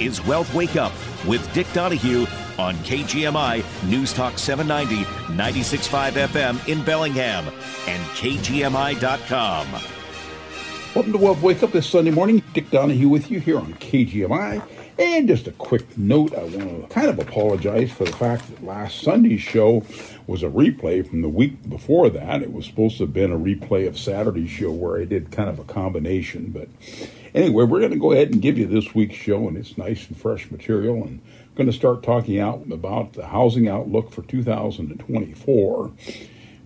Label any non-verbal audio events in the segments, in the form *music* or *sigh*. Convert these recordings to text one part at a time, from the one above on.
is Wealth Wake Up with Dick Donahue on KGMI News Talk 790, 96.5 FM in Bellingham and KGMI.com. Welcome to Wealth Wake Up this Sunday morning. Dick Donahue with you here on KGMI. And just a quick note, I want to kind of apologize for the fact that last Sunday's show was a replay from the week before that. It was supposed to have been a replay of Saturday's show where I did kind of a combination. But anyway, we're going to go ahead and give you this week's show, and it's nice and fresh material. And I'm going to start talking out about the housing outlook for 2024.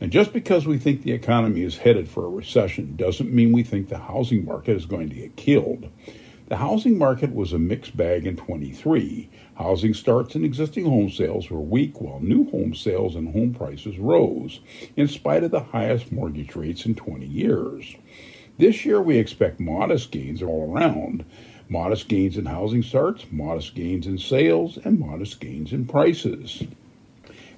And just because we think the economy is headed for a recession doesn't mean we think the housing market is going to get killed. The housing market was a mixed bag in 23. Housing starts and existing home sales were weak, while new home sales and home prices rose, in spite of the highest mortgage rates in 20 years. This year, we expect modest gains all around modest gains in housing starts, modest gains in sales, and modest gains in prices.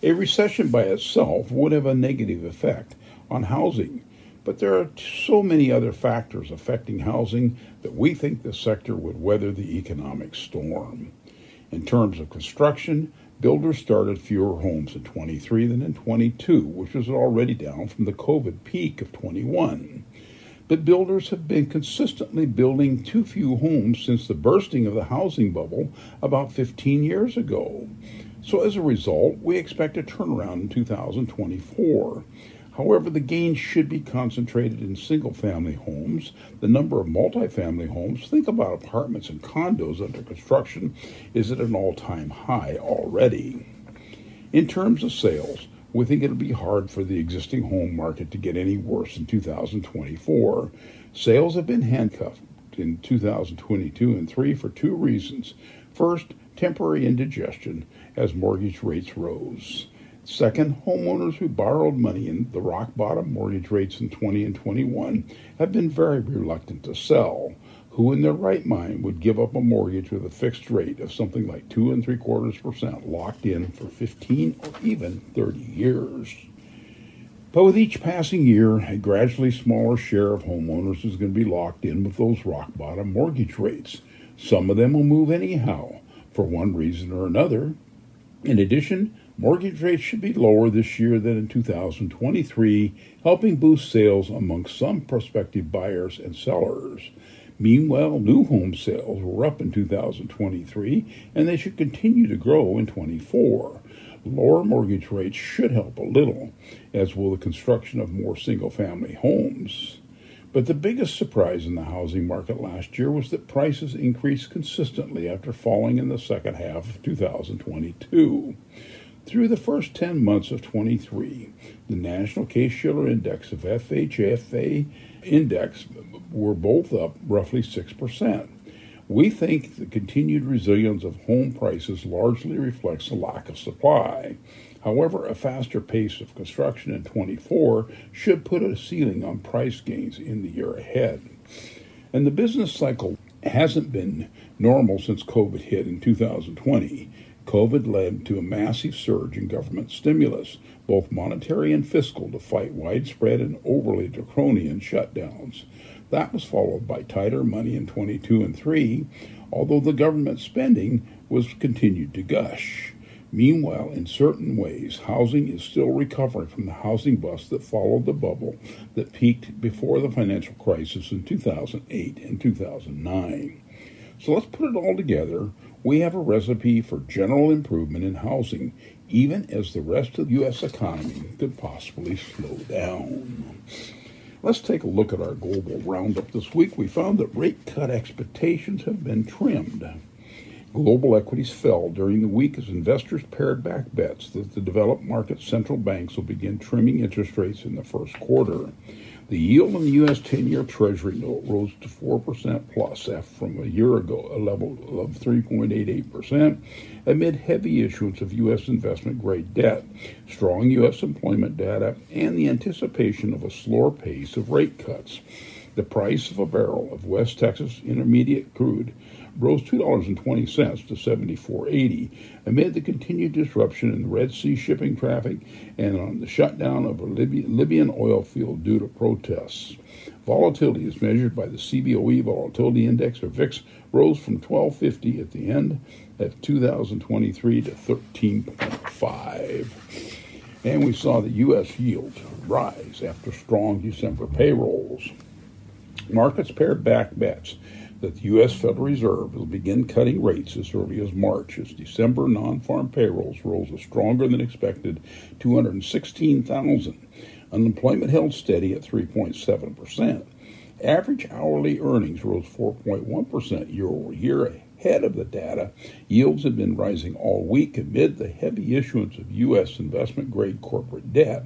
A recession by itself would have a negative effect on housing but there are so many other factors affecting housing that we think the sector would weather the economic storm. In terms of construction, builders started fewer homes in 23 than in 22, which was already down from the COVID peak of 21. Builders have been consistently building too few homes since the bursting of the housing bubble about 15 years ago. So, as a result, we expect a turnaround in 2024. However, the gains should be concentrated in single family homes. The number of multifamily homes, think about apartments and condos under construction, is at an all time high already. In terms of sales, we think it'll be hard for the existing home market to get any worse in 2024. Sales have been handcuffed in 2022 and 3 for two reasons. First, temporary indigestion as mortgage rates rose. Second, homeowners who borrowed money in the rock bottom mortgage rates in 20 and 21 have been very reluctant to sell. Who in their right mind would give up a mortgage with a fixed rate of something like two and three quarters percent locked in for 15 or even 30 years? But with each passing year, a gradually smaller share of homeowners is going to be locked in with those rock bottom mortgage rates. Some of them will move anyhow, for one reason or another. In addition, Mortgage rates should be lower this year than in 2023, helping boost sales among some prospective buyers and sellers. Meanwhile, new home sales were up in 2023 and they should continue to grow in 24. Lower mortgage rates should help a little, as will the construction of more single family homes. But the biggest surprise in the housing market last year was that prices increased consistently after falling in the second half of 2022. Through the first 10 months of 23, the National Case-Shiller Index of FHFA index were both up roughly 6%. We think the continued resilience of home prices largely reflects a lack of supply. However, a faster pace of construction in 24 should put a ceiling on price gains in the year ahead. And the business cycle hasn't been normal since COVID hit in 2020. COVID led to a massive surge in government stimulus, both monetary and fiscal, to fight widespread and overly draconian shutdowns. That was followed by tighter money in 22 and 3, although the government spending was continued to gush. Meanwhile, in certain ways, housing is still recovering from the housing bust that followed the bubble that peaked before the financial crisis in 2008 and 2009. So let's put it all together we have a recipe for general improvement in housing, even as the rest of the U.S. economy could possibly slow down. Let's take a look at our global roundup this week. We found that rate cut expectations have been trimmed. Global equities fell during the week as investors pared back bets that the developed market central banks will begin trimming interest rates in the first quarter. The yield on the U.S. 10 year Treasury note rose to 4% plus F from a year ago, a level of 3.88%, amid heavy issuance of U.S. investment grade debt, strong U.S. employment data, and the anticipation of a slower pace of rate cuts. The price of a barrel of West Texas Intermediate crude rose $2.20 to 74.80 amid the continued disruption in the Red Sea shipping traffic and on the shutdown of a Libyan oil field due to protests. Volatility is measured by the CBOE Volatility Index, or VIX, rose from 1250 at the end of 2023 to 13.5. And we saw the U.S. yield rise after strong December payrolls. Markets pared back bets that the U.S. Federal Reserve will begin cutting rates as early as March as December non farm payrolls rose a stronger than expected 216,000. Unemployment held steady at 3.7%. Average hourly earnings rose 4.1% year over year ahead of the data. Yields have been rising all week amid the heavy issuance of U.S. investment grade corporate debt,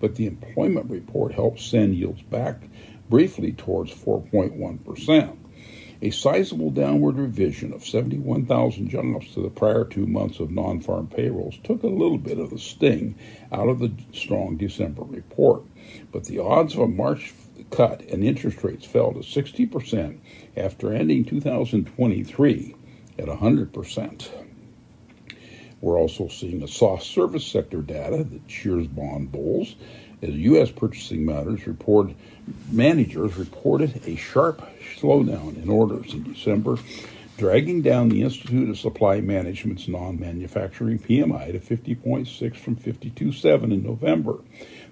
but the employment report helped send yields back briefly towards 4.1%. A sizable downward revision of 71,000 jobs to the prior two months of non farm payrolls took a little bit of the sting out of the strong December report. But the odds of a March cut and interest rates fell to 60% after ending 2023 at 100%. We're also seeing a soft service sector data that cheers bond bulls as U.S. purchasing matters report, managers reported a sharp slowdown in orders in December, dragging down the Institute of Supply Management's non-manufacturing PMI to 50.6 from 52.7 in November.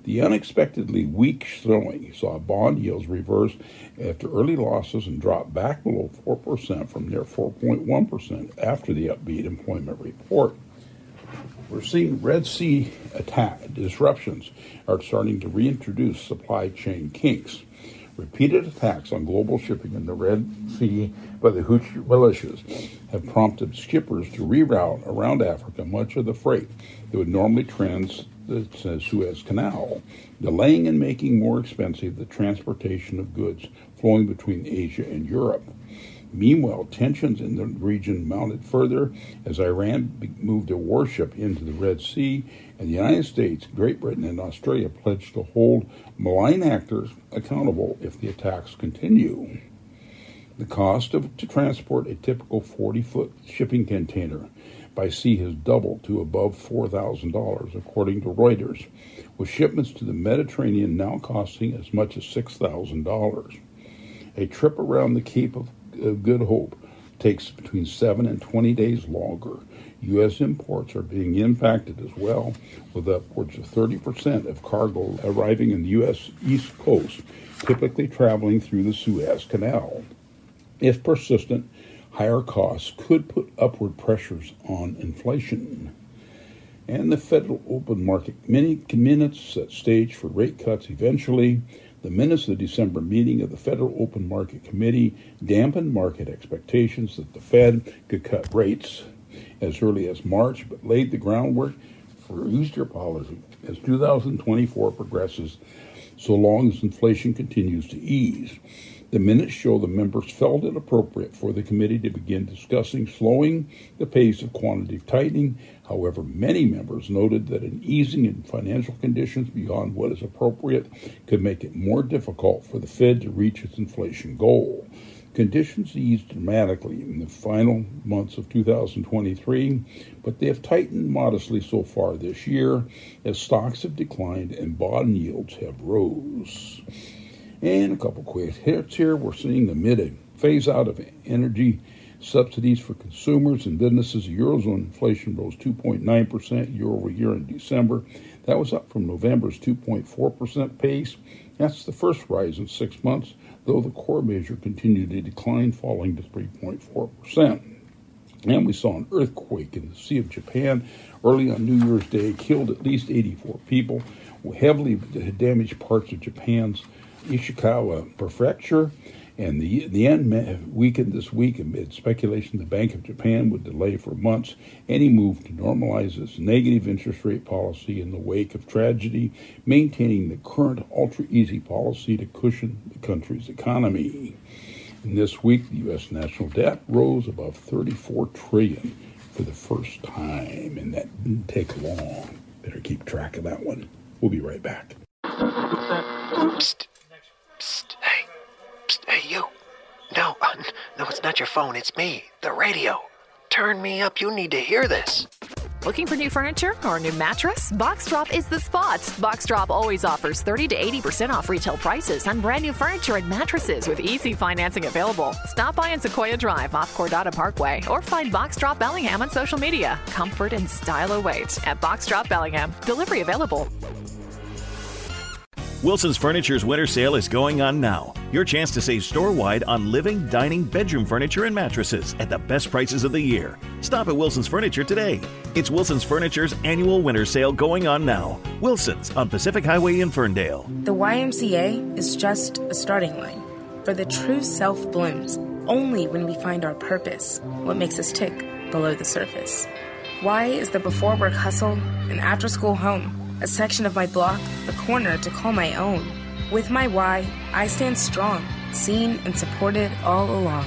The unexpectedly weak showing saw bond yields reverse after early losses and drop back below 4% from near 4.1% after the upbeat employment report. We're seeing Red Sea attack disruptions are starting to reintroduce supply chain kinks. Repeated attacks on global shipping in the Red Sea by the Houthi militias have prompted shippers to reroute around Africa much of the freight that would normally transit the Suez Canal, delaying and making more expensive the transportation of goods flowing between Asia and Europe. Meanwhile, tensions in the region mounted further as Iran moved a warship into the Red Sea, and the United States, Great Britain, and Australia pledged to hold malign actors accountable if the attacks continue. The cost of, to transport a typical 40 foot shipping container by sea has doubled to above $4,000, according to Reuters, with shipments to the Mediterranean now costing as much as $6,000. A trip around the Cape of of Good Hope takes between 7 and 20 days longer. U.S. imports are being impacted as well, with upwards of 30% of cargo arriving in the U.S. East Coast, typically traveling through the Suez Canal. If persistent, higher costs could put upward pressures on inflation. And the Federal Open Market minutes set stage for rate cuts eventually. The minutes of the December meeting of the Federal Open Market Committee dampened market expectations that the Fed could cut rates as early as March, but laid the groundwork for easier policy as 2024 progresses, so long as inflation continues to ease. The minutes show the members felt it appropriate for the committee to begin discussing slowing the pace of quantitative tightening. However, many members noted that an easing in financial conditions beyond what is appropriate could make it more difficult for the Fed to reach its inflation goal. Conditions eased dramatically in the final months of 2023, but they have tightened modestly so far this year as stocks have declined and bond yields have rose. And a couple quick hits here. We're seeing a phase out of energy subsidies for consumers and businesses, Eurozone inflation rose 2.9% year over year in December. That was up from November's 2.4% pace. That's the first rise in six months, though the core measure continued to decline, falling to 3.4%. And we saw an earthquake in the Sea of Japan early on New Year's Day, killed at least 84 people, heavily damaged parts of Japan's Ishikawa Prefecture. And the, the yen weakened this week amid speculation the Bank of Japan would delay for months any move to normalize its negative interest rate policy in the wake of tragedy, maintaining the current ultra easy policy to cushion the country's economy. And this week, the U.S. national debt rose above 34 trillion for the first time, and that didn't take long. Better keep track of that one. We'll be right back. Psst. Psst. Hey. Psst. Hey, you. No, *laughs* no, it's not your phone. It's me, the radio. Turn me up. You need to hear this. Looking for new furniture or a new mattress? Box Drop is the spot. Box Drop always offers 30 to 80% off retail prices on brand new furniture and mattresses with easy financing available. Stop by on Sequoia Drive off Cordata Parkway or find Box Drop Bellingham on social media. Comfort and style await at Box Drop Bellingham. Delivery available. Wilson's Furniture's winter sale is going on now. Your chance to save store wide on living, dining, bedroom furniture, and mattresses at the best prices of the year. Stop at Wilson's Furniture today. It's Wilson's Furniture's annual winter sale going on now. Wilson's on Pacific Highway in Ferndale. The YMCA is just a starting line, for the true self blooms only when we find our purpose, what makes us tick below the surface. Why is the before work hustle, an after school home a section of my block, a corner to call my own. With my why, I stand strong, seen and supported all along.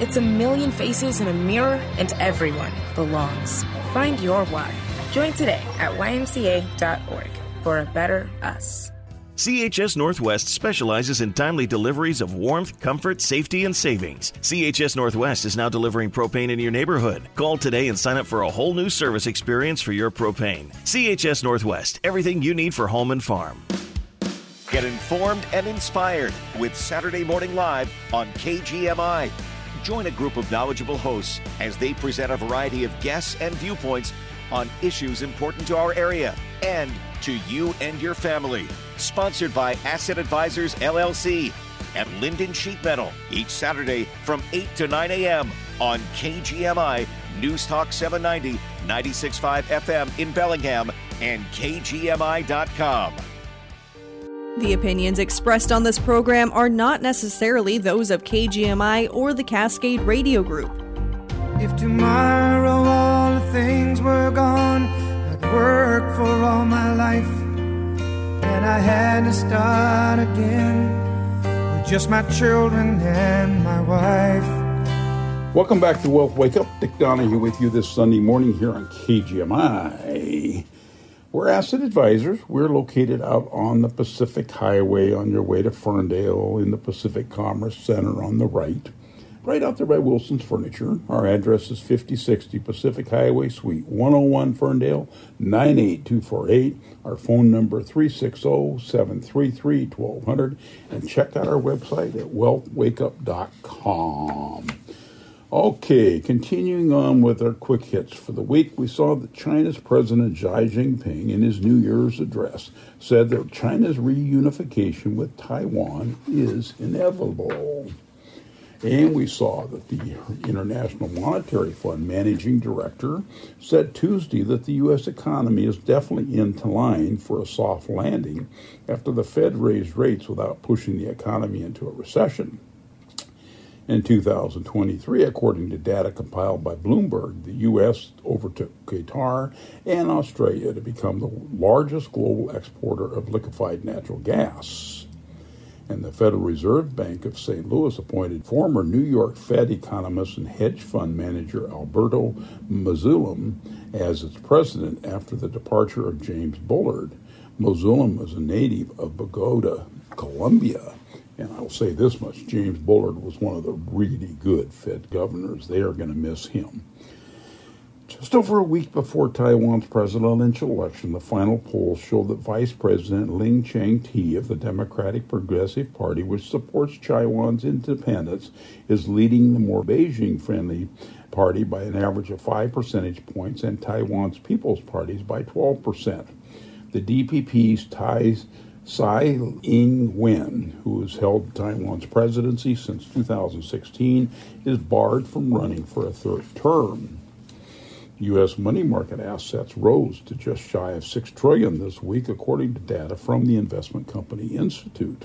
It's a million faces in a mirror, and everyone belongs. Find your why. Join today at ymca.org for a better us. CHS Northwest specializes in timely deliveries of warmth, comfort, safety, and savings. CHS Northwest is now delivering propane in your neighborhood. Call today and sign up for a whole new service experience for your propane. CHS Northwest, everything you need for home and farm. Get informed and inspired with Saturday Morning Live on KGMI. Join a group of knowledgeable hosts as they present a variety of guests and viewpoints on issues important to our area and to you and your family. Sponsored by Asset Advisors LLC at Lynden Sheet Metal each Saturday from 8 to 9 a.m. on KGMI News Talk 790, 96.5 FM in Bellingham and KGMI.com. The opinions expressed on this program are not necessarily those of KGMI or the Cascade Radio Group. If tomorrow all the things were gone, I'd work for all my life. And I had to start again with just my children and my wife. Welcome back to Wealth Wake Up. Dick Donahue with you this Sunday morning here on KGMI. We're asset advisors. We're located out on the Pacific Highway on your way to Ferndale in the Pacific Commerce Center on the right right out there by Wilson's Furniture. Our address is 5060 Pacific Highway, Suite 101, Ferndale, 98248. Our phone number 360-733-1200. And check out our website at wealthwakeup.com. Okay, continuing on with our quick hits for the week, we saw that China's President Xi Jinping, in his New Year's address, said that China's reunification with Taiwan is inevitable. And we saw that the International Monetary Fund managing director said Tuesday that the U.S. economy is definitely into line for a soft landing after the Fed raised rates without pushing the economy into a recession. In 2023, according to data compiled by Bloomberg, the U.S. overtook Qatar and Australia to become the largest global exporter of liquefied natural gas and the Federal Reserve Bank of St. Louis appointed former New York Fed economist and hedge fund manager Alberto Musalem as its president after the departure of James Bullard. Musalem was a native of Bogota, Colombia. And I'll say this much James Bullard was one of the really good Fed governors. They are going to miss him. Just over a week before Taiwan's presidential election, the final polls show that Vice President Ling Chang-te of the Democratic Progressive Party, which supports Taiwan's independence, is leading the more Beijing-friendly party by an average of 5 percentage points and Taiwan's People's Parties by 12%. The DPP's ties Tsai Ing-wen, who has held Taiwan's presidency since 2016, is barred from running for a third term. U.S. money market assets rose to just shy of six trillion this week, according to data from the investment company Institute.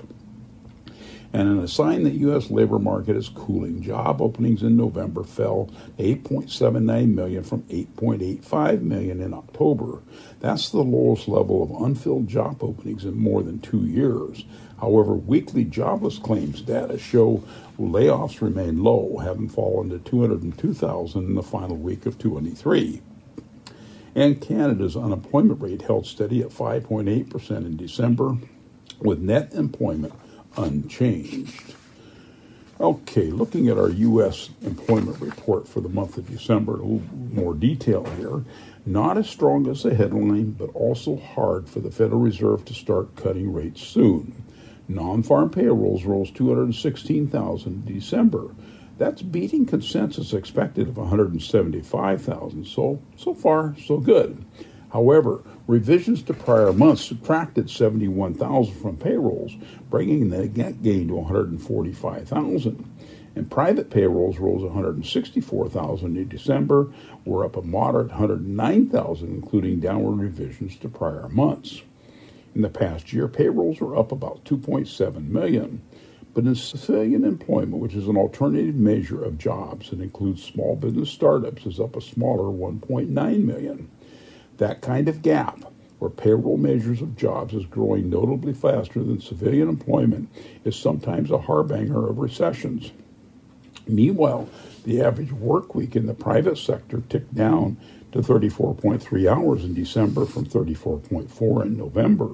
And in a sign that U.S. labor market is cooling, job openings in November fell 8.79 million from 8.85 million in October. That's the lowest level of unfilled job openings in more than two years. However, weekly jobless claims data show layoffs remain low, having fallen to 202,000 in the final week of 2023. And Canada's unemployment rate held steady at 5.8% in December, with net employment unchanged. Okay, looking at our U.S. employment report for the month of December, a little more detail here. Not as strong as the headline, but also hard for the Federal Reserve to start cutting rates soon. Non-farm payrolls rose 216,000 in December. That's beating consensus expected of 175,000. So so far so good. However, revisions to prior months subtracted 71,000 from payrolls, bringing the net gain to 145,000. And private payrolls rose 164,000 in December, were up a moderate 109,000, including downward revisions to prior months. In the past year, payrolls were up about 2.7 million. But in civilian employment, which is an alternative measure of jobs that includes small business startups, is up a smaller 1.9 million. That kind of gap, where payroll measures of jobs is growing notably faster than civilian employment, is sometimes a harbinger of recessions. Meanwhile, the average work week in the private sector ticked down to 34.3 hours in December from 34.4 in November.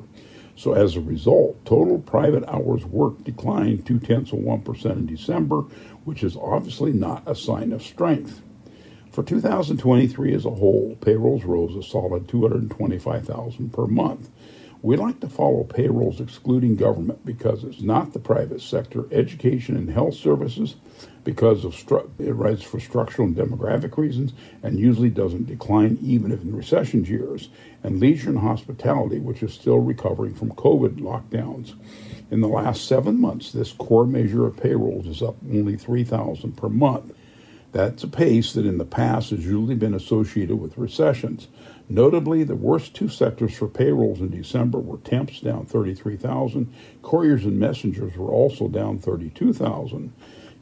So as a result, total private hours worked declined two tenths of 1% in December, which is obviously not a sign of strength. For 2023 as a whole, payrolls rose a solid 225,000 per month. We like to follow payrolls excluding government because it's not the private sector, education and health services, because of stru- it rises for structural and demographic reasons, and usually doesn't decline even if in recession years, and leisure and hospitality, which is still recovering from COVID lockdowns. In the last seven months, this core measure of payrolls is up only 3,000 per month. That's a pace that in the past has usually been associated with recessions. Notably, the worst two sectors for payrolls in December were temps down 33,000, couriers and messengers were also down 32,000.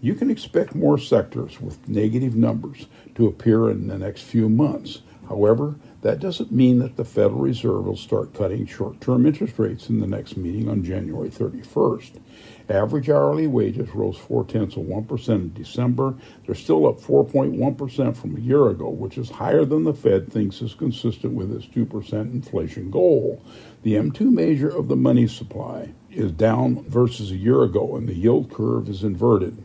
You can expect more sectors with negative numbers to appear in the next few months. However, that doesn't mean that the Federal Reserve will start cutting short term interest rates in the next meeting on January 31st. Average hourly wages rose four tenths of 1% in December. They're still up 4.1% from a year ago, which is higher than the Fed thinks is consistent with its 2% inflation goal. The M2 measure of the money supply is down versus a year ago, and the yield curve is inverted.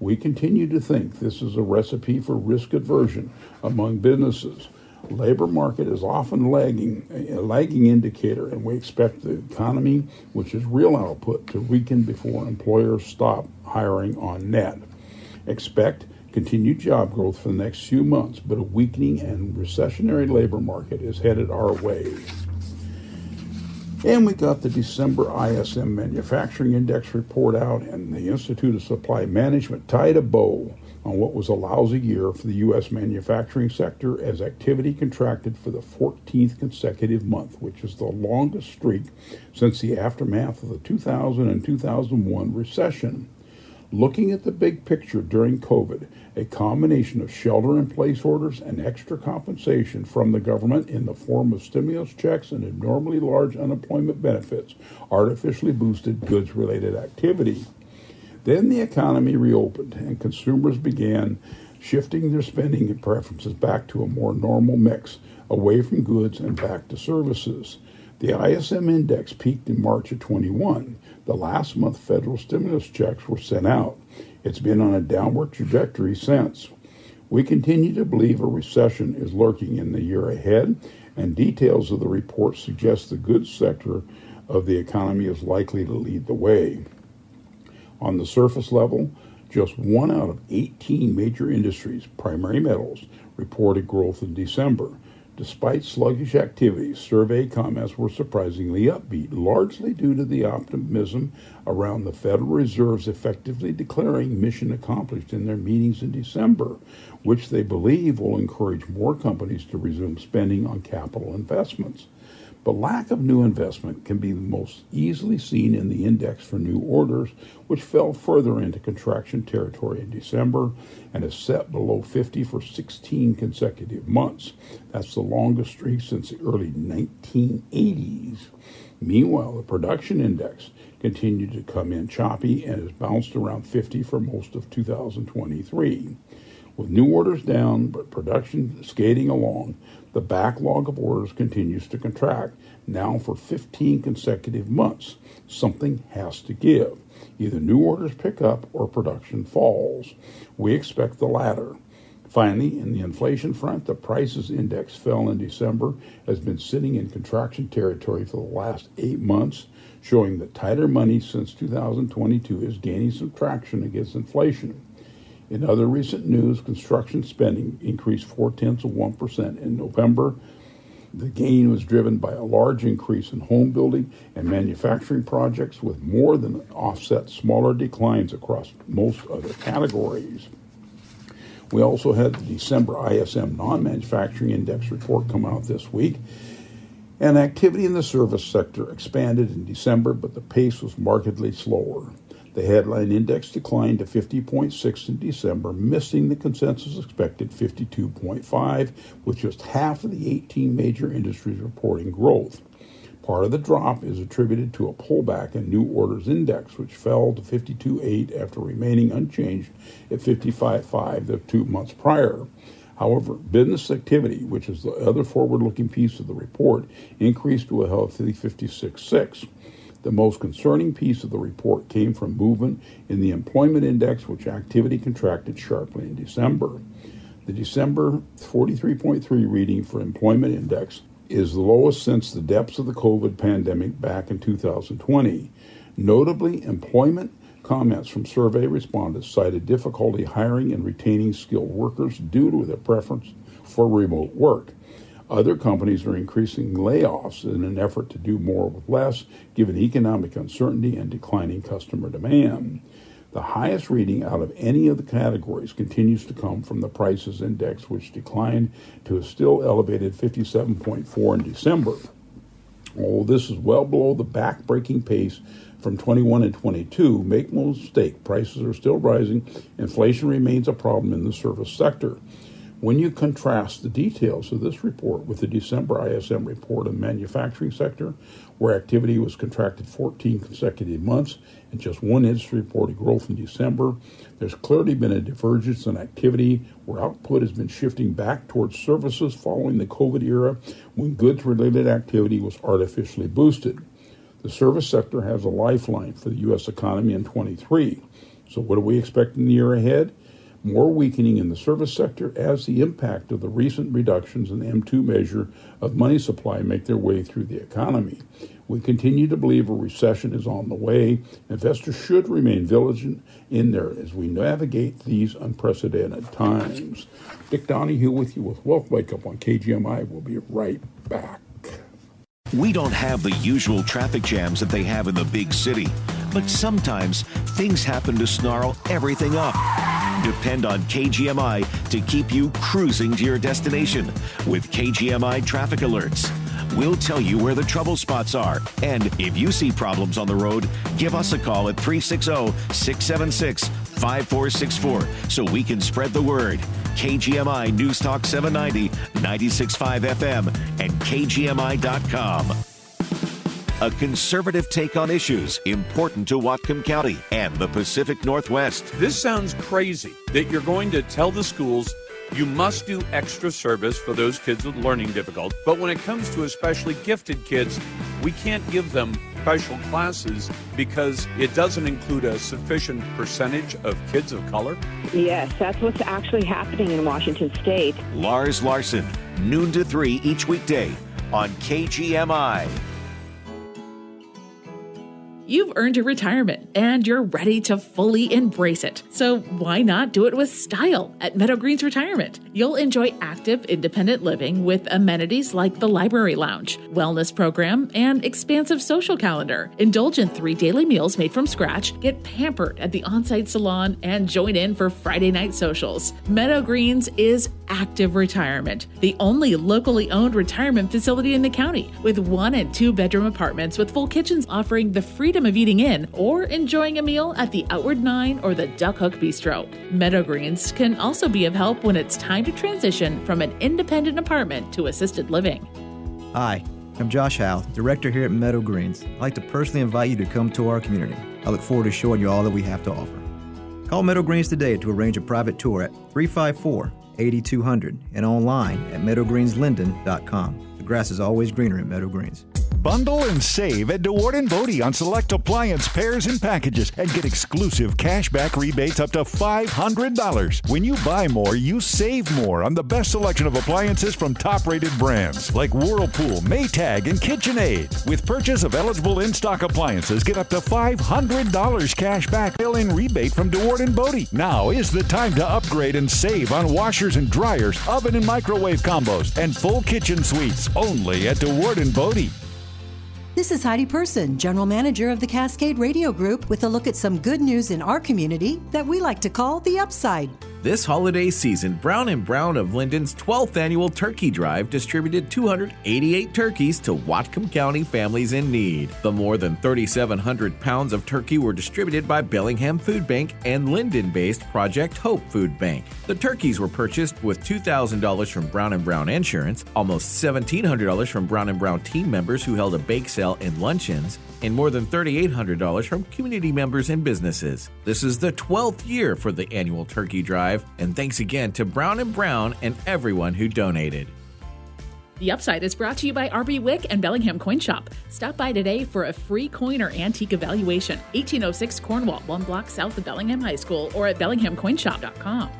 We continue to think this is a recipe for risk aversion among businesses labor market is often lagging, a lagging indicator, and we expect the economy, which is real output, to weaken before employers stop hiring on net. Expect continued job growth for the next few months, but a weakening and recessionary labor market is headed our way. And we got the December ISM Manufacturing Index report out, and the Institute of Supply Management tied a bow on what was a lousy year for the U.S. manufacturing sector as activity contracted for the 14th consecutive month, which is the longest streak since the aftermath of the 2000 and 2001 recession. Looking at the big picture during COVID, a combination of shelter in place orders and extra compensation from the government in the form of stimulus checks and abnormally large unemployment benefits artificially boosted goods related activity. Then the economy reopened and consumers began shifting their spending preferences back to a more normal mix, away from goods and back to services. The ISM index peaked in March of 21. The last month federal stimulus checks were sent out. It's been on a downward trajectory since. We continue to believe a recession is lurking in the year ahead, and details of the report suggest the goods sector of the economy is likely to lead the way. On the surface level, just one out of 18 major industries, primary metals, reported growth in December. Despite sluggish activity, survey comments were surprisingly upbeat, largely due to the optimism around the Federal Reserve's effectively declaring mission accomplished in their meetings in December, which they believe will encourage more companies to resume spending on capital investments. But lack of new investment can be most easily seen in the index for new orders, which fell further into contraction territory in December and is set below 50 for 16 consecutive months. That's the longest streak since the early 1980s. Meanwhile, the production index continued to come in choppy and has bounced around 50 for most of 2023. With new orders down, but production skating along, the backlog of orders continues to contract, now for 15 consecutive months. Something has to give. Either new orders pick up or production falls. We expect the latter. Finally, in the inflation front, the prices index fell in December, has been sitting in contraction territory for the last eight months, showing that tighter money since 2022 is gaining some traction against inflation. In other recent news, construction spending increased four tenths of 1% in November. The gain was driven by a large increase in home building and manufacturing projects, with more than offset smaller declines across most other categories. We also had the December ISM non manufacturing index report come out this week. And activity in the service sector expanded in December, but the pace was markedly slower. The headline index declined to 50.6 in December, missing the consensus expected 52.5, with just half of the 18 major industries reporting growth. Part of the drop is attributed to a pullback in new orders index, which fell to 52.8 after remaining unchanged at 55.5 the two months prior. However, business activity, which is the other forward looking piece of the report, increased to a healthy 56.6. The most concerning piece of the report came from movement in the employment index, which activity contracted sharply in December. The December 43.3 reading for employment index is the lowest since the depths of the COVID pandemic back in 2020. Notably, employment comments from survey respondents cited difficulty hiring and retaining skilled workers due to their preference for remote work. Other companies are increasing layoffs in an effort to do more with less, given economic uncertainty and declining customer demand. The highest reading out of any of the categories continues to come from the prices index, which declined to a still elevated 57.4 in December. Although this is well below the back-breaking pace from 21 and 22, make no mistake, prices are still rising. Inflation remains a problem in the service sector. When you contrast the details of this report with the December ISM report on the manufacturing sector, where activity was contracted 14 consecutive months and just one industry reported growth in December, there's clearly been a divergence in activity where output has been shifting back towards services following the COVID era when goods related activity was artificially boosted. The service sector has a lifeline for the U.S. economy in 23. So, what do we expect in the year ahead? More weakening in the service sector as the impact of the recent reductions in the M2 measure of money supply make their way through the economy. We continue to believe a recession is on the way. Investors should remain vigilant in there as we navigate these unprecedented times. Dick Donahue with you with Wealth Wake Up on KGMI. We'll be right back. We don't have the usual traffic jams that they have in the big city, but sometimes things happen to snarl everything up. Depend on KGMI to keep you cruising to your destination with KGMI traffic alerts. We'll tell you where the trouble spots are. And if you see problems on the road, give us a call at 360 676 5464 so we can spread the word. KGMI News Talk 790, 96.5 FM, and KGMI.com a conservative take on issues important to Whatcom County and the Pacific Northwest. This sounds crazy that you're going to tell the schools you must do extra service for those kids with learning difficulties. But when it comes to especially gifted kids, we can't give them special classes because it doesn't include a sufficient percentage of kids of color? Yes, that's what's actually happening in Washington state. Lars Larson, noon to 3 each weekday on KGMI. You've earned your retirement and you're ready to fully embrace it. So why not do it with style at Meadow Greens Retirement? You'll enjoy active, independent living with amenities like the library lounge, wellness program, and expansive social calendar. Indulge in three daily meals made from scratch, get pampered at the on-site salon, and join in for Friday night socials. Meadow Greens is active retirement, the only locally owned retirement facility in the county, with one and two bedroom apartments with full kitchens offering the freedom of eating in or enjoying a meal at the Outward Nine or the Duck Hook Bistro. Meadow Greens can also be of help when it's time to transition from an independent apartment to assisted living. Hi, I'm Josh Howe, Director here at Meadow Greens. I'd like to personally invite you to come to our community. I look forward to showing you all that we have to offer. Call Meadow Greens today to arrange a private tour at 354 8200 and online at meadowgreenslynden.com. The grass is always greener at Meadow Greens. Bundle and save at Dewaard and Bode on select appliance pairs and packages and get exclusive cashback rebates up to $500. When you buy more, you save more on the best selection of appliances from top-rated brands like Whirlpool, Maytag, and KitchenAid. With purchase of eligible in-stock appliances, get up to $500 cash back fill-in rebate from Dewaard and Bode. Now is the time to upgrade and save on washers and dryers, oven and microwave combos, and full kitchen suites only at Dewaard and Bode. This is Heidi Person, General Manager of the Cascade Radio Group, with a look at some good news in our community that we like to call the upside. This holiday season, Brown Brown of Lynden's 12th annual turkey drive distributed 288 turkeys to Whatcom County families in need. The more than 3,700 pounds of turkey were distributed by Bellingham Food Bank and Lynden-based Project Hope Food Bank. The turkeys were purchased with $2,000 from Brown Brown Insurance, almost $1,700 from Brown Brown team members who held a bake sale and luncheons, and more than $3,800 from community members and businesses. This is the 12th year for the annual turkey drive, and thanks again to Brown and Brown and everyone who donated. The Upside is brought to you by RB Wick and Bellingham Coin Shop. Stop by today for a free coin or antique evaluation. 1806 Cornwall, one block south of Bellingham High School, or at bellinghamcoinshop.com.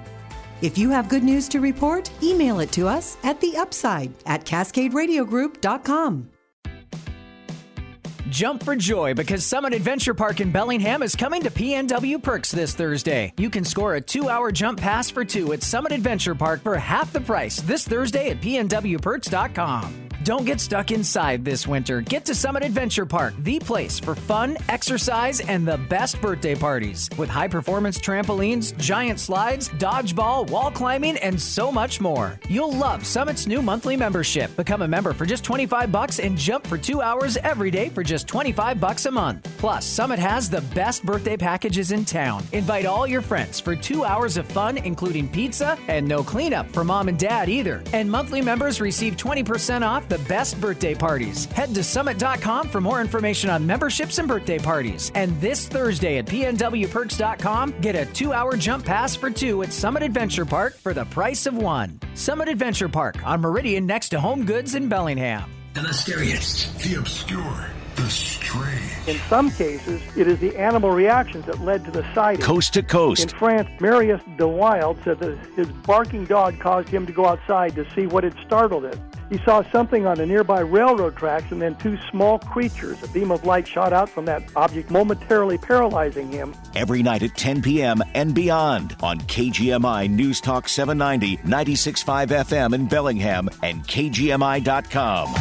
If you have good news to report, email it to us at the upside at cascaderadiogroup.com. Jump for joy because Summit Adventure Park in Bellingham is coming to PNW Perks this Thursday. You can score a two hour jump pass for two at Summit Adventure Park for half the price this Thursday at PNWPerks.com. Don't get stuck inside this winter. Get to Summit Adventure Park, the place for fun, exercise, and the best birthday parties. With high performance trampolines, giant slides, dodgeball, wall climbing, and so much more. You'll love Summit's new monthly membership. Become a member for just 25 bucks and jump for two hours every day for just 25 bucks a month. Plus, Summit has the best birthday packages in town. Invite all your friends for two hours of fun, including pizza and no cleanup for mom and dad either. And monthly members receive 20% off the best birthday parties. Head to summit.com for more information on memberships and birthday parties. And this Thursday at pnwperks.com, get a two hour jump pass for two at Summit Adventure Park for the price of one. Summit Adventure Park on Meridian next to Home Goods in Bellingham. The mysterious, the obscure, the strange. In some cases, it is the animal reactions that led to the sighting. Coast to coast. In France, Marius Dewilde said that his barking dog caused him to go outside to see what had startled it. He saw something on the nearby railroad tracks and then two small creatures. A beam of light shot out from that object, momentarily paralyzing him. Every night at 10 p.m. and beyond on KGMI News Talk 790, 96.5 FM in Bellingham, and KGMI.com.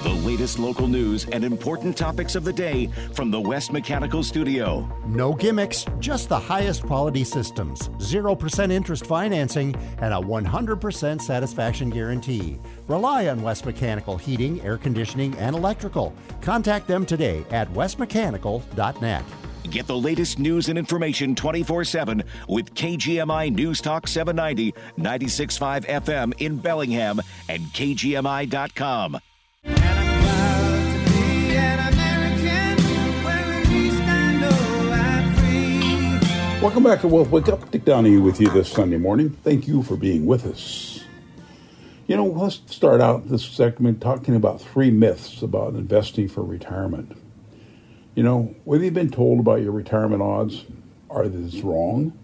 The latest local news and important topics of the day from the West Mechanical Studio. No gimmicks, just the highest quality systems, 0% interest financing, and a 100% satisfaction guarantee. Rely on West Mechanical Heating, Air Conditioning, and Electrical. Contact them today at westmechanical.net. Get the latest news and information 24 7 with KGMI News Talk 790, 96.5 FM in Bellingham, and KGMI.com. Welcome back to Wealth Wake Up. Dick Donahue with you this Sunday morning. Thank you for being with us. You know, let's start out this segment talking about three myths about investing for retirement. You know, what have you been told about your retirement odds? Are these wrong?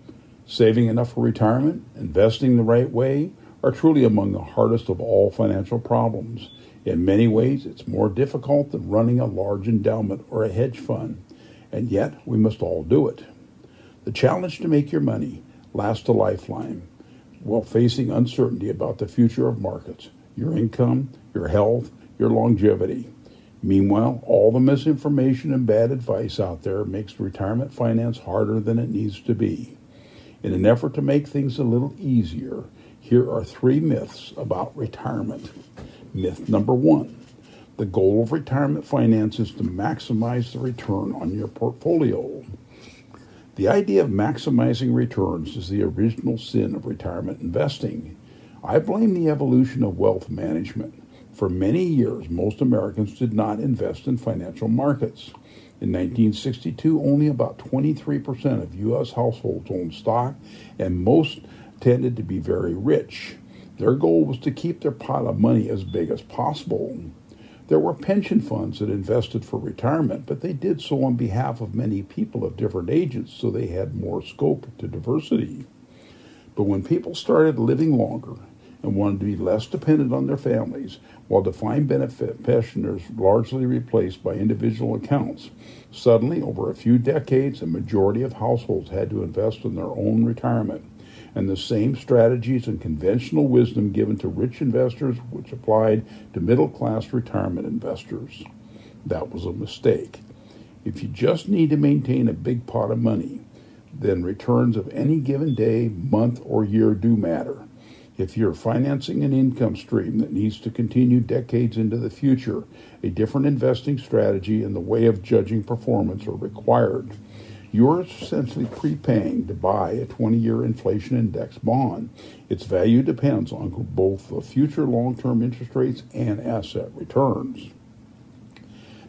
Saving enough for retirement, investing the right way, are truly among the hardest of all financial problems. In many ways, it's more difficult than running a large endowment or a hedge fund, and yet we must all do it. The challenge to make your money last a lifetime while facing uncertainty about the future of markets, your income, your health, your longevity. Meanwhile, all the misinformation and bad advice out there makes retirement finance harder than it needs to be. In an effort to make things a little easier, here are three myths about retirement. Myth number one the goal of retirement finance is to maximize the return on your portfolio. The idea of maximizing returns is the original sin of retirement investing. I blame the evolution of wealth management. For many years, most Americans did not invest in financial markets. In 1962, only about 23% of U.S. households owned stock, and most tended to be very rich. Their goal was to keep their pot of money as big as possible. There were pension funds that invested for retirement, but they did so on behalf of many people of different ages, so they had more scope to diversity. But when people started living longer and wanted to be less dependent on their families, while defined benefit pensioners largely replaced by individual accounts. Suddenly, over a few decades, a majority of households had to invest in their own retirement, and the same strategies and conventional wisdom given to rich investors which applied to middle class retirement investors. That was a mistake. If you just need to maintain a big pot of money, then returns of any given day, month, or year do matter. If you're financing an income stream that needs to continue decades into the future, a different investing strategy and the way of judging performance are required. You're essentially prepaying to buy a 20 year inflation index bond. Its value depends on both the future long term interest rates and asset returns.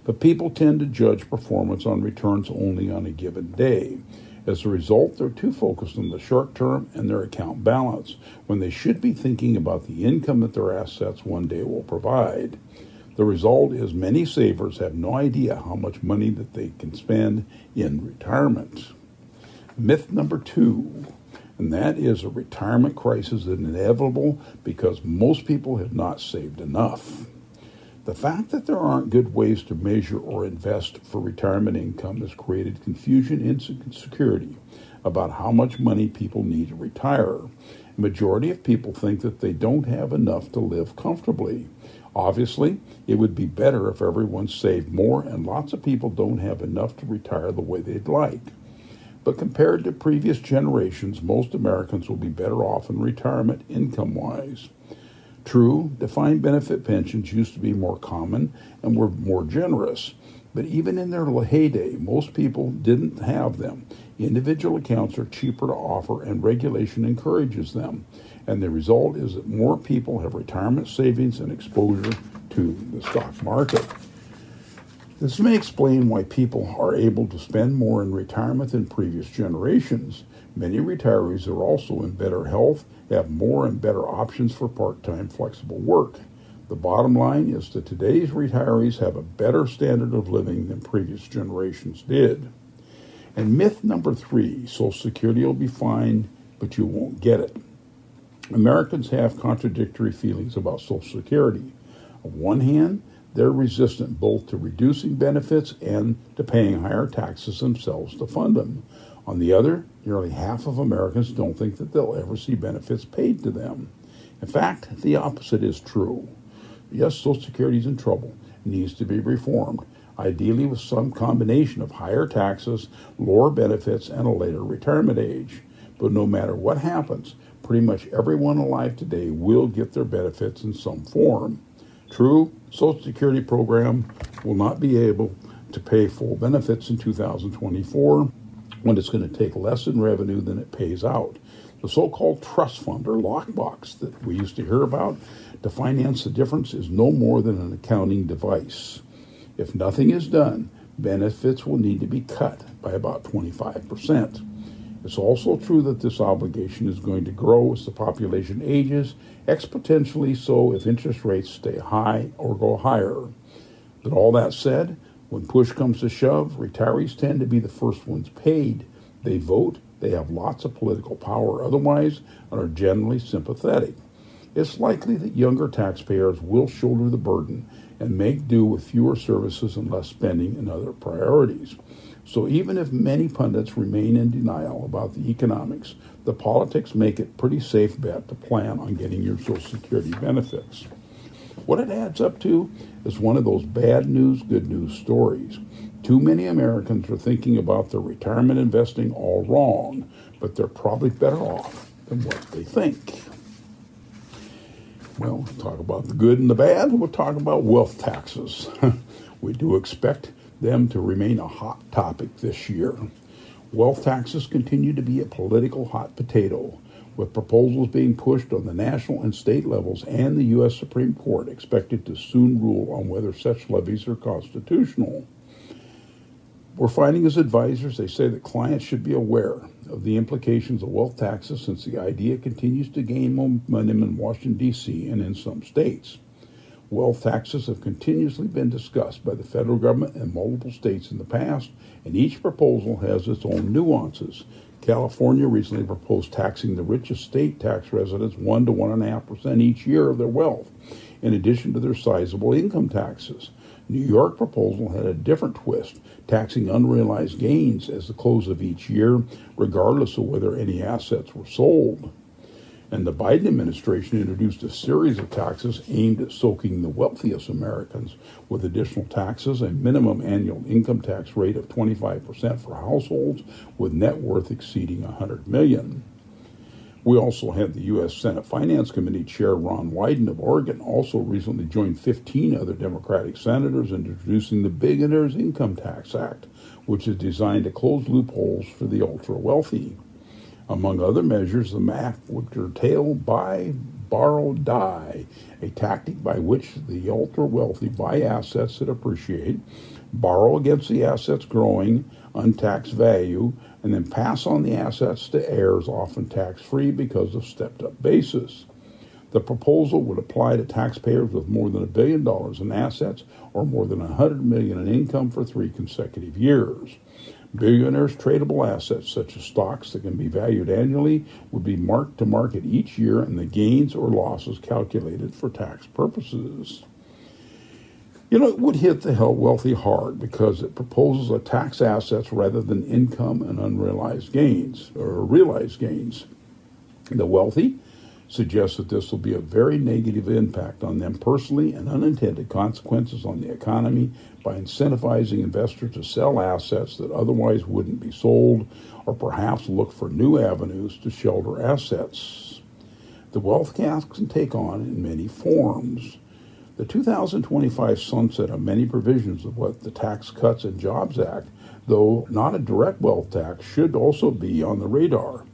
But people tend to judge performance on returns only on a given day. As a result, they're too focused on the short term and their account balance when they should be thinking about the income that their assets one day will provide. The result is many savers have no idea how much money that they can spend in retirement. Myth number two, and that is a retirement crisis is inevitable because most people have not saved enough. The fact that there aren't good ways to measure or invest for retirement income has created confusion and insecurity about how much money people need to retire. Majority of people think that they don't have enough to live comfortably. Obviously, it would be better if everyone saved more, and lots of people don't have enough to retire the way they'd like. But compared to previous generations, most Americans will be better off in retirement income wise. True, defined benefit pensions used to be more common and were more generous, but even in their heyday, most people didn't have them. Individual accounts are cheaper to offer, and regulation encourages them. And the result is that more people have retirement savings and exposure to the stock market. This may explain why people are able to spend more in retirement than previous generations. Many retirees are also in better health have more and better options for part time flexible work. The bottom line is that today's retirees have a better standard of living than previous generations did. And myth number three Social Security will be fine, but you won't get it. Americans have contradictory feelings about Social Security. On one hand, they're resistant both to reducing benefits and to paying higher taxes themselves to fund them. On the other, nearly half of Americans don't think that they'll ever see benefits paid to them. In fact, the opposite is true. Yes, Social Security is in trouble, needs to be reformed, ideally with some combination of higher taxes, lower benefits, and a later retirement age. But no matter what happens, pretty much everyone alive today will get their benefits in some form. True, Social Security program will not be able to pay full benefits in 2024 when it's going to take less in revenue than it pays out. The so called trust fund or lockbox that we used to hear about to finance the difference is no more than an accounting device. If nothing is done, benefits will need to be cut by about 25%. It's also true that this obligation is going to grow as the population ages, exponentially so if interest rates stay high or go higher. But all that said, when push comes to shove, retirees tend to be the first ones paid. They vote, they have lots of political power otherwise, and are generally sympathetic. It's likely that younger taxpayers will shoulder the burden and make do with fewer services and less spending and other priorities. So even if many pundits remain in denial about the economics, the politics make it pretty safe bet to plan on getting your Social Security benefits. What it adds up to is one of those bad news, good news stories. Too many Americans are thinking about their retirement investing all wrong, but they're probably better off than what they think. Well, we'll talk about the good and the bad. We'll talk about wealth taxes. *laughs* we do expect them to remain a hot topic this year. Wealth taxes continue to be a political hot potato with proposals being pushed on the national and state levels and the U.S. Supreme Court expected to soon rule on whether such levies are constitutional. We're finding as advisors, they say that clients should be aware of the implications of wealth taxes since the idea continues to gain momentum in Washington, D.C. and in some states. Wealth taxes have continuously been discussed by the federal government and multiple states in the past, and each proposal has its own nuances. California recently proposed taxing the richest state tax residents 1 to 1.5% each year of their wealth, in addition to their sizable income taxes. New York proposal had a different twist, taxing unrealized gains as the close of each year, regardless of whether any assets were sold. And the Biden administration introduced a series of taxes aimed at soaking the wealthiest Americans with additional taxes, a minimum annual income tax rate of 25% for households with net worth exceeding 100 million. We also had the U.S. Senate Finance Committee Chair Ron Wyden of Oregon also recently joined 15 other Democratic senators in introducing the Billionaires Income Tax Act, which is designed to close loopholes for the ultra wealthy. Among other measures, the map would curtail buy, borrow, die, a tactic by which the ultra wealthy buy assets that appreciate, borrow against the assets growing, untaxed value, and then pass on the assets to heirs, often tax free because of stepped up basis. The proposal would apply to taxpayers with more than a billion dollars in assets or more than 100 million in income for three consecutive years. Billionaires' tradable assets, such as stocks that can be valued annually, would be marked to market each year and the gains or losses calculated for tax purposes. You know, it would hit the wealthy hard because it proposes a tax assets rather than income and unrealized gains or realized gains. The wealthy suggests that this will be a very negative impact on them personally and unintended consequences on the economy by incentivizing investors to sell assets that otherwise wouldn't be sold or perhaps look for new avenues to shelter assets. The wealth tax can take on in many forms. The 2025 sunset of many provisions of what the Tax Cuts and Jobs Act, though not a direct wealth tax, should also be on the radar.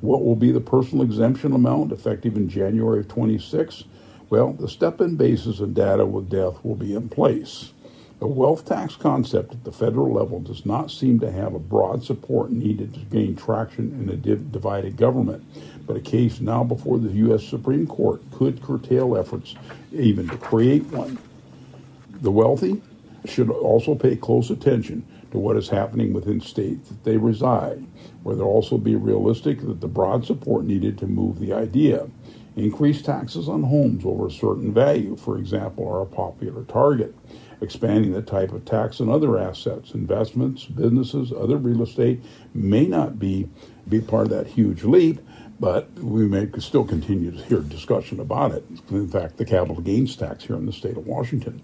What will be the personal exemption amount effective in January of 26? Well, the step-in basis and data with death will be in place. The wealth tax concept at the federal level does not seem to have a broad support needed to gain traction in a divided government, but a case now before the U.S. Supreme Court could curtail efforts even to create one. The wealthy should also pay close attention to what is happening within states that they reside, where there also be realistic that the broad support needed to move the idea. Increased taxes on homes over a certain value, for example, are a popular target. Expanding the type of tax on other assets, investments, businesses, other real estate may not be, be part of that huge leap, but we may still continue to hear discussion about it. In fact, the capital gains tax here in the state of Washington.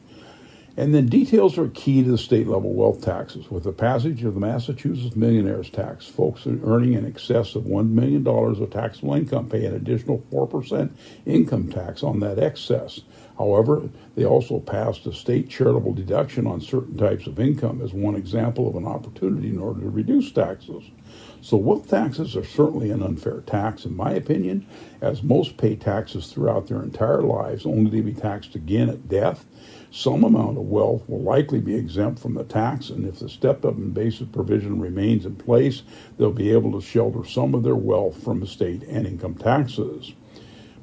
And then details are key to the state level wealth taxes. With the passage of the Massachusetts millionaires tax, folks earning in excess of $1 million of taxable income pay an additional 4% income tax on that excess. However, they also passed a state charitable deduction on certain types of income as one example of an opportunity in order to reduce taxes. So, wealth taxes are certainly an unfair tax, in my opinion, as most pay taxes throughout their entire lives only to be taxed again at death some amount of wealth will likely be exempt from the tax, and if the stepped up and basis provision remains in place, they'll be able to shelter some of their wealth from estate and income taxes.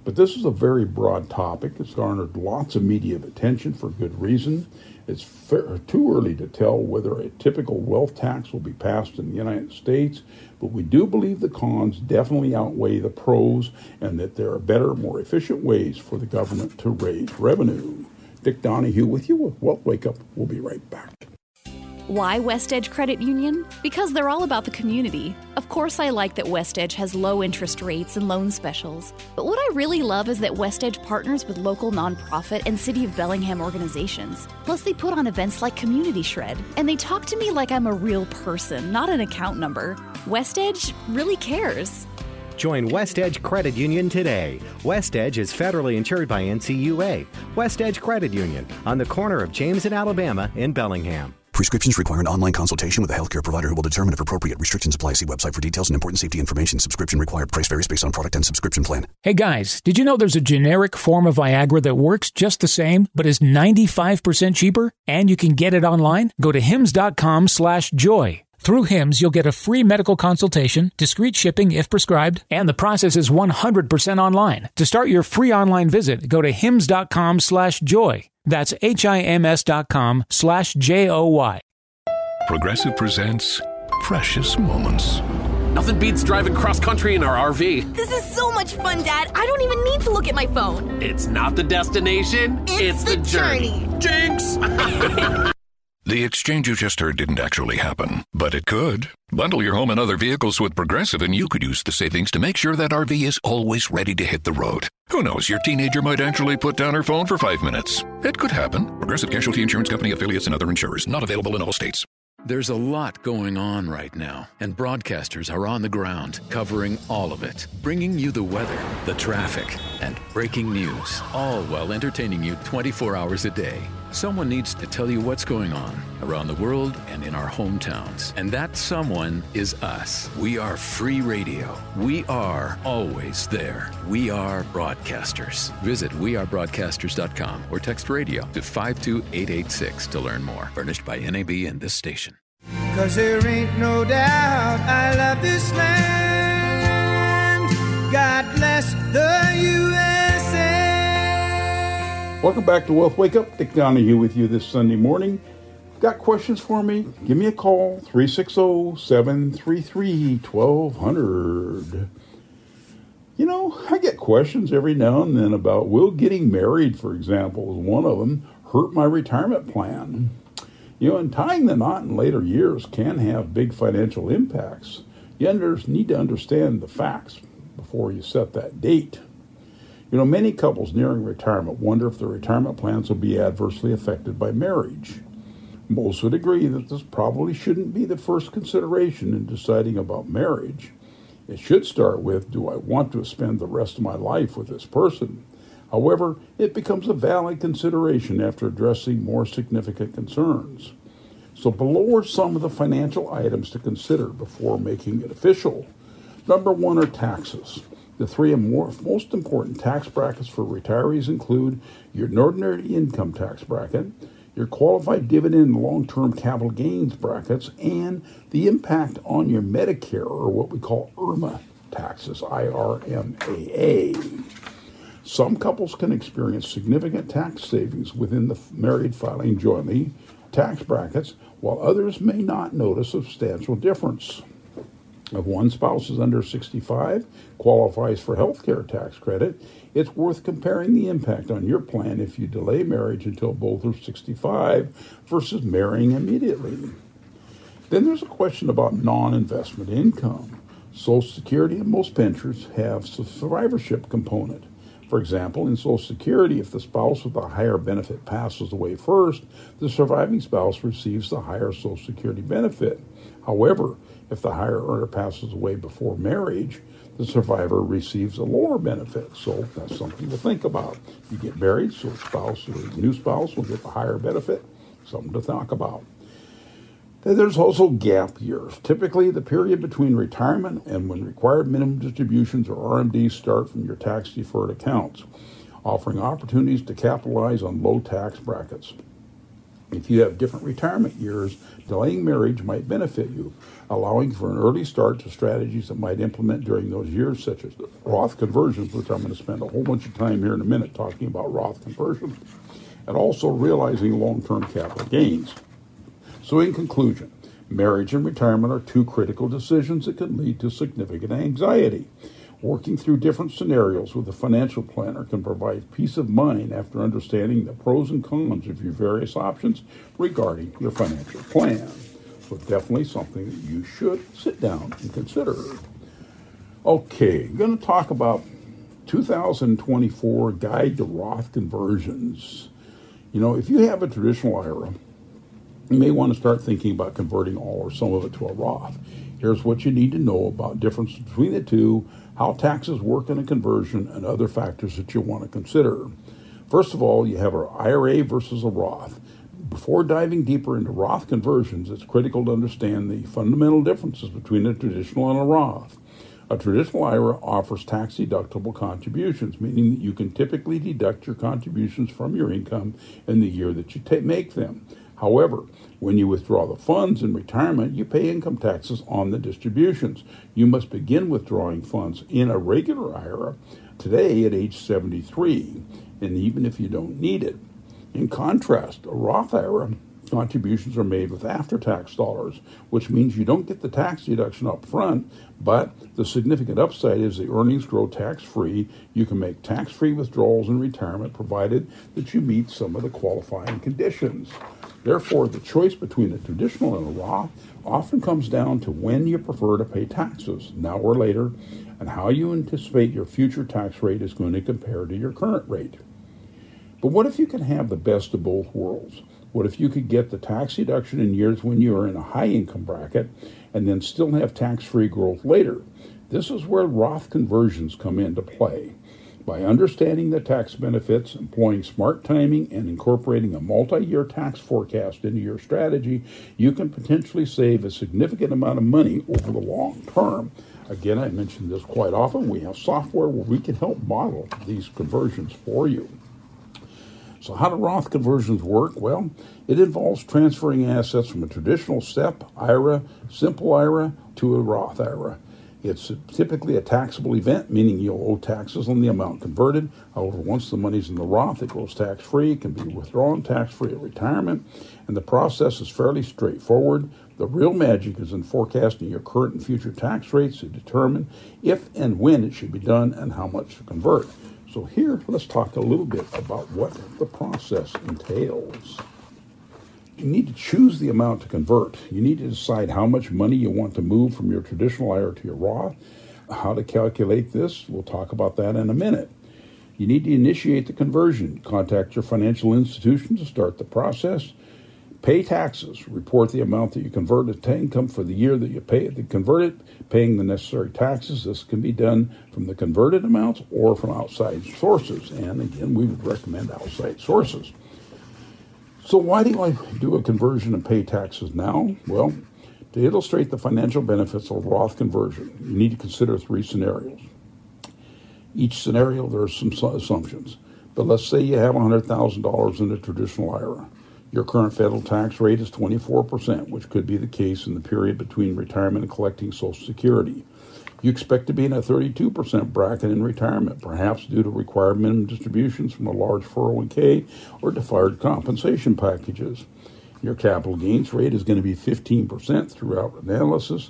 But this is a very broad topic. It's garnered lots of media attention for good reason. It's fair, too early to tell whether a typical wealth tax will be passed in the United States, but we do believe the cons definitely outweigh the pros and that there are better, more efficient ways for the government to raise revenue. Dick Donahue with you with Wealth Wake Up. We'll be right back. Why West Edge Credit Union? Because they're all about the community. Of course, I like that West Edge has low interest rates and loan specials. But what I really love is that West Edge partners with local nonprofit and City of Bellingham organizations. Plus, they put on events like Community Shred, and they talk to me like I'm a real person, not an account number. West Edge really cares. Join West Edge Credit Union today. West Edge is federally insured by NCUA. West Edge Credit Union on the corner of James and Alabama in Bellingham. Prescriptions require an online consultation with a healthcare provider who will determine if appropriate. Restrictions apply. See website for details and important safety information. Subscription required. Price varies based on product and subscription plan. Hey guys, did you know there's a generic form of Viagra that works just the same, but is 95% cheaper? And you can get it online? Go to hims.com slash joy. Through HIMS, you'll get a free medical consultation, discreet shipping if prescribed, and the process is 100% online. To start your free online visit, go to hims.com slash joy. That's H-I-M-S dot com slash J-O-Y. Progressive presents Precious Moments. Nothing beats driving cross country in our RV. This is so much fun, Dad. I don't even need to look at my phone. It's not the destination, It's the, the journey. Jinx! *laughs* The exchange you just heard didn't actually happen, but it could. Bundle your home and other vehicles with Progressive, and you could use the savings to make sure that RV is always ready to hit the road. Who knows, your teenager might actually put down her phone for five minutes. It could happen. Progressive Casualty Insurance Company affiliates and other insurers, not available in all states. There's a lot going on right now, and broadcasters are on the ground covering all of it, bringing you the weather, the traffic, and breaking news, all while entertaining you 24 hours a day. Someone needs to tell you what's going on around the world and in our hometowns, and that someone is us. We are free radio. We are always there. We are broadcasters. Visit wearebroadcasters.com or text radio to 52886 to learn more. Furnished by NAB and this station. Cause there ain't no doubt I love this land. God bless the USA. Welcome back to Wealth Wake Up. Dick Donahue with you this Sunday morning. Got questions for me? Give me a call 360 733 1200. You know, I get questions every now and then about will getting married, for example, is one of them, hurt my retirement plan. You know, and tying the knot in later years can have big financial impacts. You need to understand the facts before you set that date. You know, many couples nearing retirement wonder if their retirement plans will be adversely affected by marriage. Most would agree that this probably shouldn't be the first consideration in deciding about marriage. It should start with Do I want to spend the rest of my life with this person? However, it becomes a valid consideration after addressing more significant concerns. So, below are some of the financial items to consider before making it official. Number one are taxes. The three most important tax brackets for retirees include your ordinary income tax bracket, your qualified dividend and long term capital gains brackets, and the impact on your Medicare, or what we call IRMAA taxes, I R M A A. Some couples can experience significant tax savings within the married filing jointly tax brackets, while others may not notice a substantial difference. If one spouse is under 65, qualifies for health care tax credit, it's worth comparing the impact on your plan if you delay marriage until both are 65 versus marrying immediately. Then there's a question about non investment income. Social Security and most pensions have survivorship component. For example, in Social Security, if the spouse with a higher benefit passes away first, the surviving spouse receives the higher Social Security benefit. However, if the higher earner passes away before marriage, the survivor receives a lower benefit. So that's something to think about. You get married, so spouse, the new spouse will get the higher benefit. Something to talk about. Then there's also gap years. Typically, the period between retirement and when required minimum distributions or RMDs start from your tax deferred accounts, offering opportunities to capitalize on low tax brackets. If you have different retirement years, delaying marriage might benefit you, allowing for an early start to strategies that might implement during those years, such as Roth conversions, which I'm going to spend a whole bunch of time here in a minute talking about Roth conversions, and also realizing long term capital gains. So, in conclusion, marriage and retirement are two critical decisions that can lead to significant anxiety. Working through different scenarios with a financial planner can provide peace of mind after understanding the pros and cons of your various options regarding your financial plan. So, definitely something that you should sit down and consider. Okay, I'm going to talk about 2024 Guide to Roth Conversions. You know, if you have a traditional IRA, you may want to start thinking about converting all or some of it to a Roth. Here's what you need to know about difference between the two, how taxes work in a conversion, and other factors that you want to consider. First of all, you have an IRA versus a Roth. Before diving deeper into Roth conversions, it's critical to understand the fundamental differences between a traditional and a Roth. A traditional IRA offers tax deductible contributions, meaning that you can typically deduct your contributions from your income in the year that you ta- make them. However, when you withdraw the funds in retirement, you pay income taxes on the distributions. You must begin withdrawing funds in a regular IRA today at age 73, and even if you don't need it. In contrast, a Roth IRA contributions are made with after tax dollars, which means you don't get the tax deduction up front, but the significant upside is the earnings grow tax free. You can make tax free withdrawals in retirement provided that you meet some of the qualifying conditions. Therefore, the choice between a traditional and a Roth often comes down to when you prefer to pay taxes, now or later, and how you anticipate your future tax rate is going to compare to your current rate. But what if you can have the best of both worlds? What if you could get the tax deduction in years when you are in a high income bracket and then still have tax free growth later? This is where Roth conversions come into play. By understanding the tax benefits, employing smart timing, and incorporating a multi year tax forecast into your strategy, you can potentially save a significant amount of money over the long term. Again, I mention this quite often. We have software where we can help model these conversions for you. So, how do Roth conversions work? Well, it involves transferring assets from a traditional SEP, IRA, simple IRA to a Roth IRA. It's typically a taxable event, meaning you'll owe taxes on the amount converted. However, once the money's in the Roth, it goes tax free, it can be withdrawn tax free at retirement, and the process is fairly straightforward. The real magic is in forecasting your current and future tax rates to determine if and when it should be done and how much to convert. So, here, let's talk a little bit about what the process entails. You need to choose the amount to convert. You need to decide how much money you want to move from your traditional IRA to your Roth. How to calculate this, we'll talk about that in a minute. You need to initiate the conversion. Contact your financial institution to start the process. Pay taxes. Report the amount that you converted to income for the year that you pay the converted, paying the necessary taxes. This can be done from the converted amounts or from outside sources. And again, we would recommend outside sources. So, why do I do a conversion and pay taxes now? Well, to illustrate the financial benefits of Roth conversion, you need to consider three scenarios. Each scenario, there are some assumptions. But let's say you have $100,000 in a traditional IRA. Your current federal tax rate is 24%, which could be the case in the period between retirement and collecting Social Security. You expect to be in a 32% bracket in retirement, perhaps due to required minimum distributions from a large 401k or deferred compensation packages. Your capital gains rate is going to be 15% throughout analysis.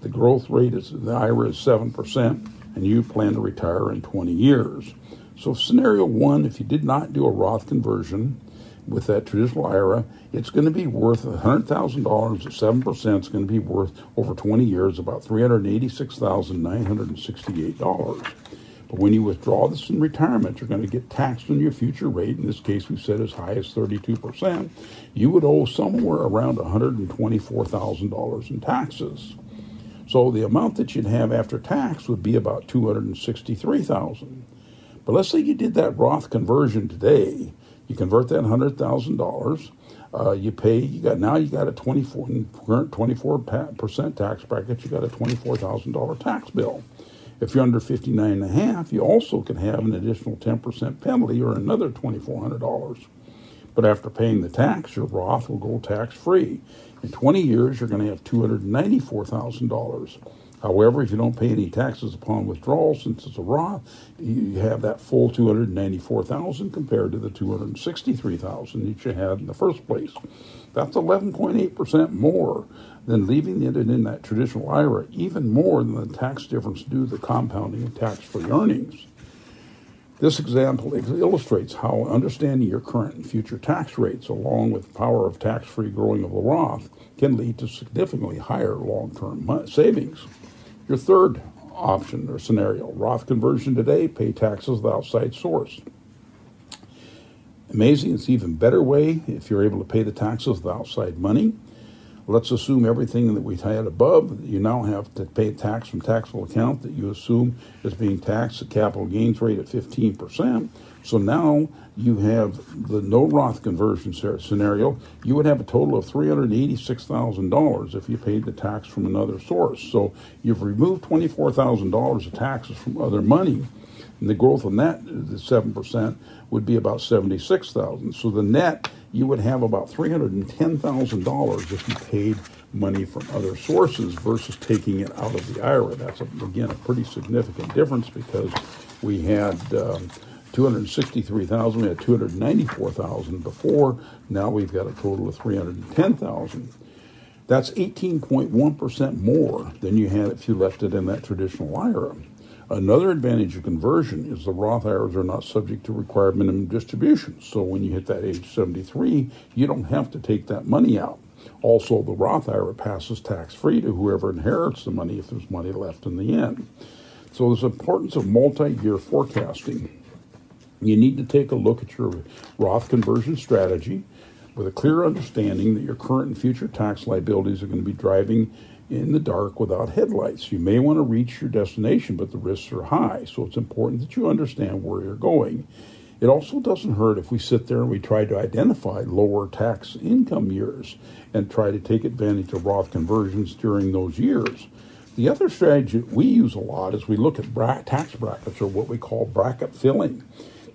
The growth rate is the IRA is 7%, and you plan to retire in 20 years. So, scenario one, if you did not do a Roth conversion, with that traditional IRA, it's going to be worth $100,000 at 7%. It's going to be worth over 20 years about $386,968. But when you withdraw this in retirement, you're going to get taxed on your future rate. In this case, we said as high as 32%. You would owe somewhere around $124,000 in taxes. So the amount that you'd have after tax would be about 263,000. But let's say you did that Roth conversion today you convert that hundred thousand uh, dollars. You pay. You got now. You got a twenty four current twenty four percent tax bracket. You got a twenty four thousand dollar tax bill. If you're under fifty nine and a half, you also can have an additional ten percent penalty or another twenty four hundred dollars. But after paying the tax, your Roth will go tax free. In 20 years, you're going to have $294,000. However, if you don't pay any taxes upon withdrawal, since it's a Roth, you have that full 294,000 compared to the 263,000 that you had in the first place. That's 11.8% more than leaving it in that traditional IRA, even more than the tax difference due to the compounding of tax-free earnings. This example illustrates how understanding your current and future tax rates, along with the power of tax-free growing of the Roth, can lead to significantly higher long-term savings. Your third option or scenario Roth conversion today, pay taxes with outside source. Amazing, it's even better way if you're able to pay the taxes with outside money. Let's assume everything that we had above, you now have to pay a tax from taxable account that you assume is being taxed at capital gains rate at 15%. So now you have the no Roth conversion scenario, you would have a total of $386,000 if you paid the tax from another source. So you've removed $24,000 of taxes from other money. And the growth on that, the 7%, would be about 76000 So the net you would have about $310,000 if you paid money from other sources versus taking it out of the IRA. That's, a, again, a pretty significant difference because we had um, 263,000, we had 294,000 before. Now we've got a total of 310,000. That's 18.1% more than you had if you left it in that traditional IRA. Another advantage of conversion is the Roth IRAs are not subject to required minimum distributions. So when you hit that age 73, you don't have to take that money out. Also, the Roth IRA passes tax free to whoever inherits the money if there's money left in the end. So there's importance of multi-year forecasting. You need to take a look at your Roth conversion strategy with a clear understanding that your current and future tax liabilities are going to be driving in the dark without headlights. You may want to reach your destination, but the risks are high, so it's important that you understand where you're going. It also doesn't hurt if we sit there and we try to identify lower tax income years and try to take advantage of Roth conversions during those years. The other strategy we use a lot is we look at bra- tax brackets or what we call bracket filling.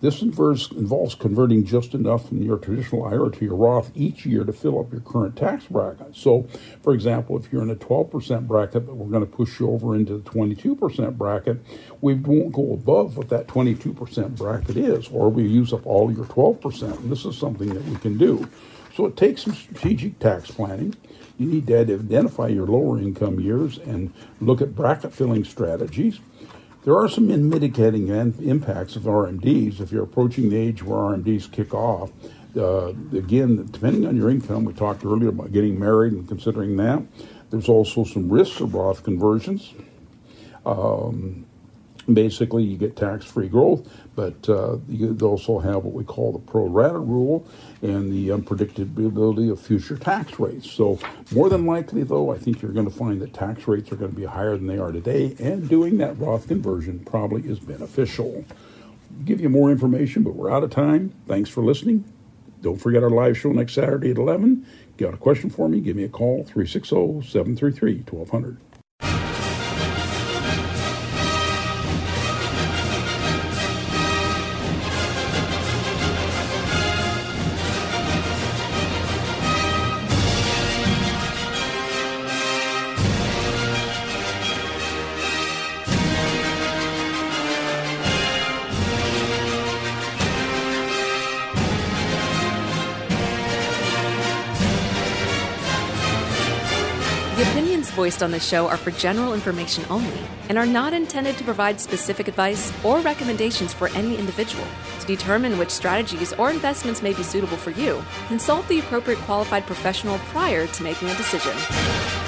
This inverse, involves converting just enough from your traditional IRA to your Roth each year to fill up your current tax bracket. So, for example, if you're in a 12% bracket, but we're going to push you over into the 22% bracket, we won't go above what that 22% bracket is, or we use up all your 12%. And this is something that we can do. So it takes some strategic tax planning. You need to identify your lower income years and look at bracket filling strategies. There are some mitigating impacts of RMDs if you're approaching the age where RMDs kick off. Uh, again, depending on your income, we talked earlier about getting married and considering that. There's also some risks of Roth conversions. Um, basically, you get tax free growth, but uh, you also have what we call the pro rata rule and the unpredictability of future tax rates. So, more than likely, though, I think you're going to find that tax rates are going to be higher than they are today, and doing that Roth conversion probably is beneficial. I'll give you more information, but we're out of time. Thanks for listening. Don't forget our live show next Saturday at 11. Got a question for me? Give me a call, 360 733 1200. Voiced on this show are for general information only and are not intended to provide specific advice or recommendations for any individual. To determine which strategies or investments may be suitable for you, consult the appropriate qualified professional prior to making a decision.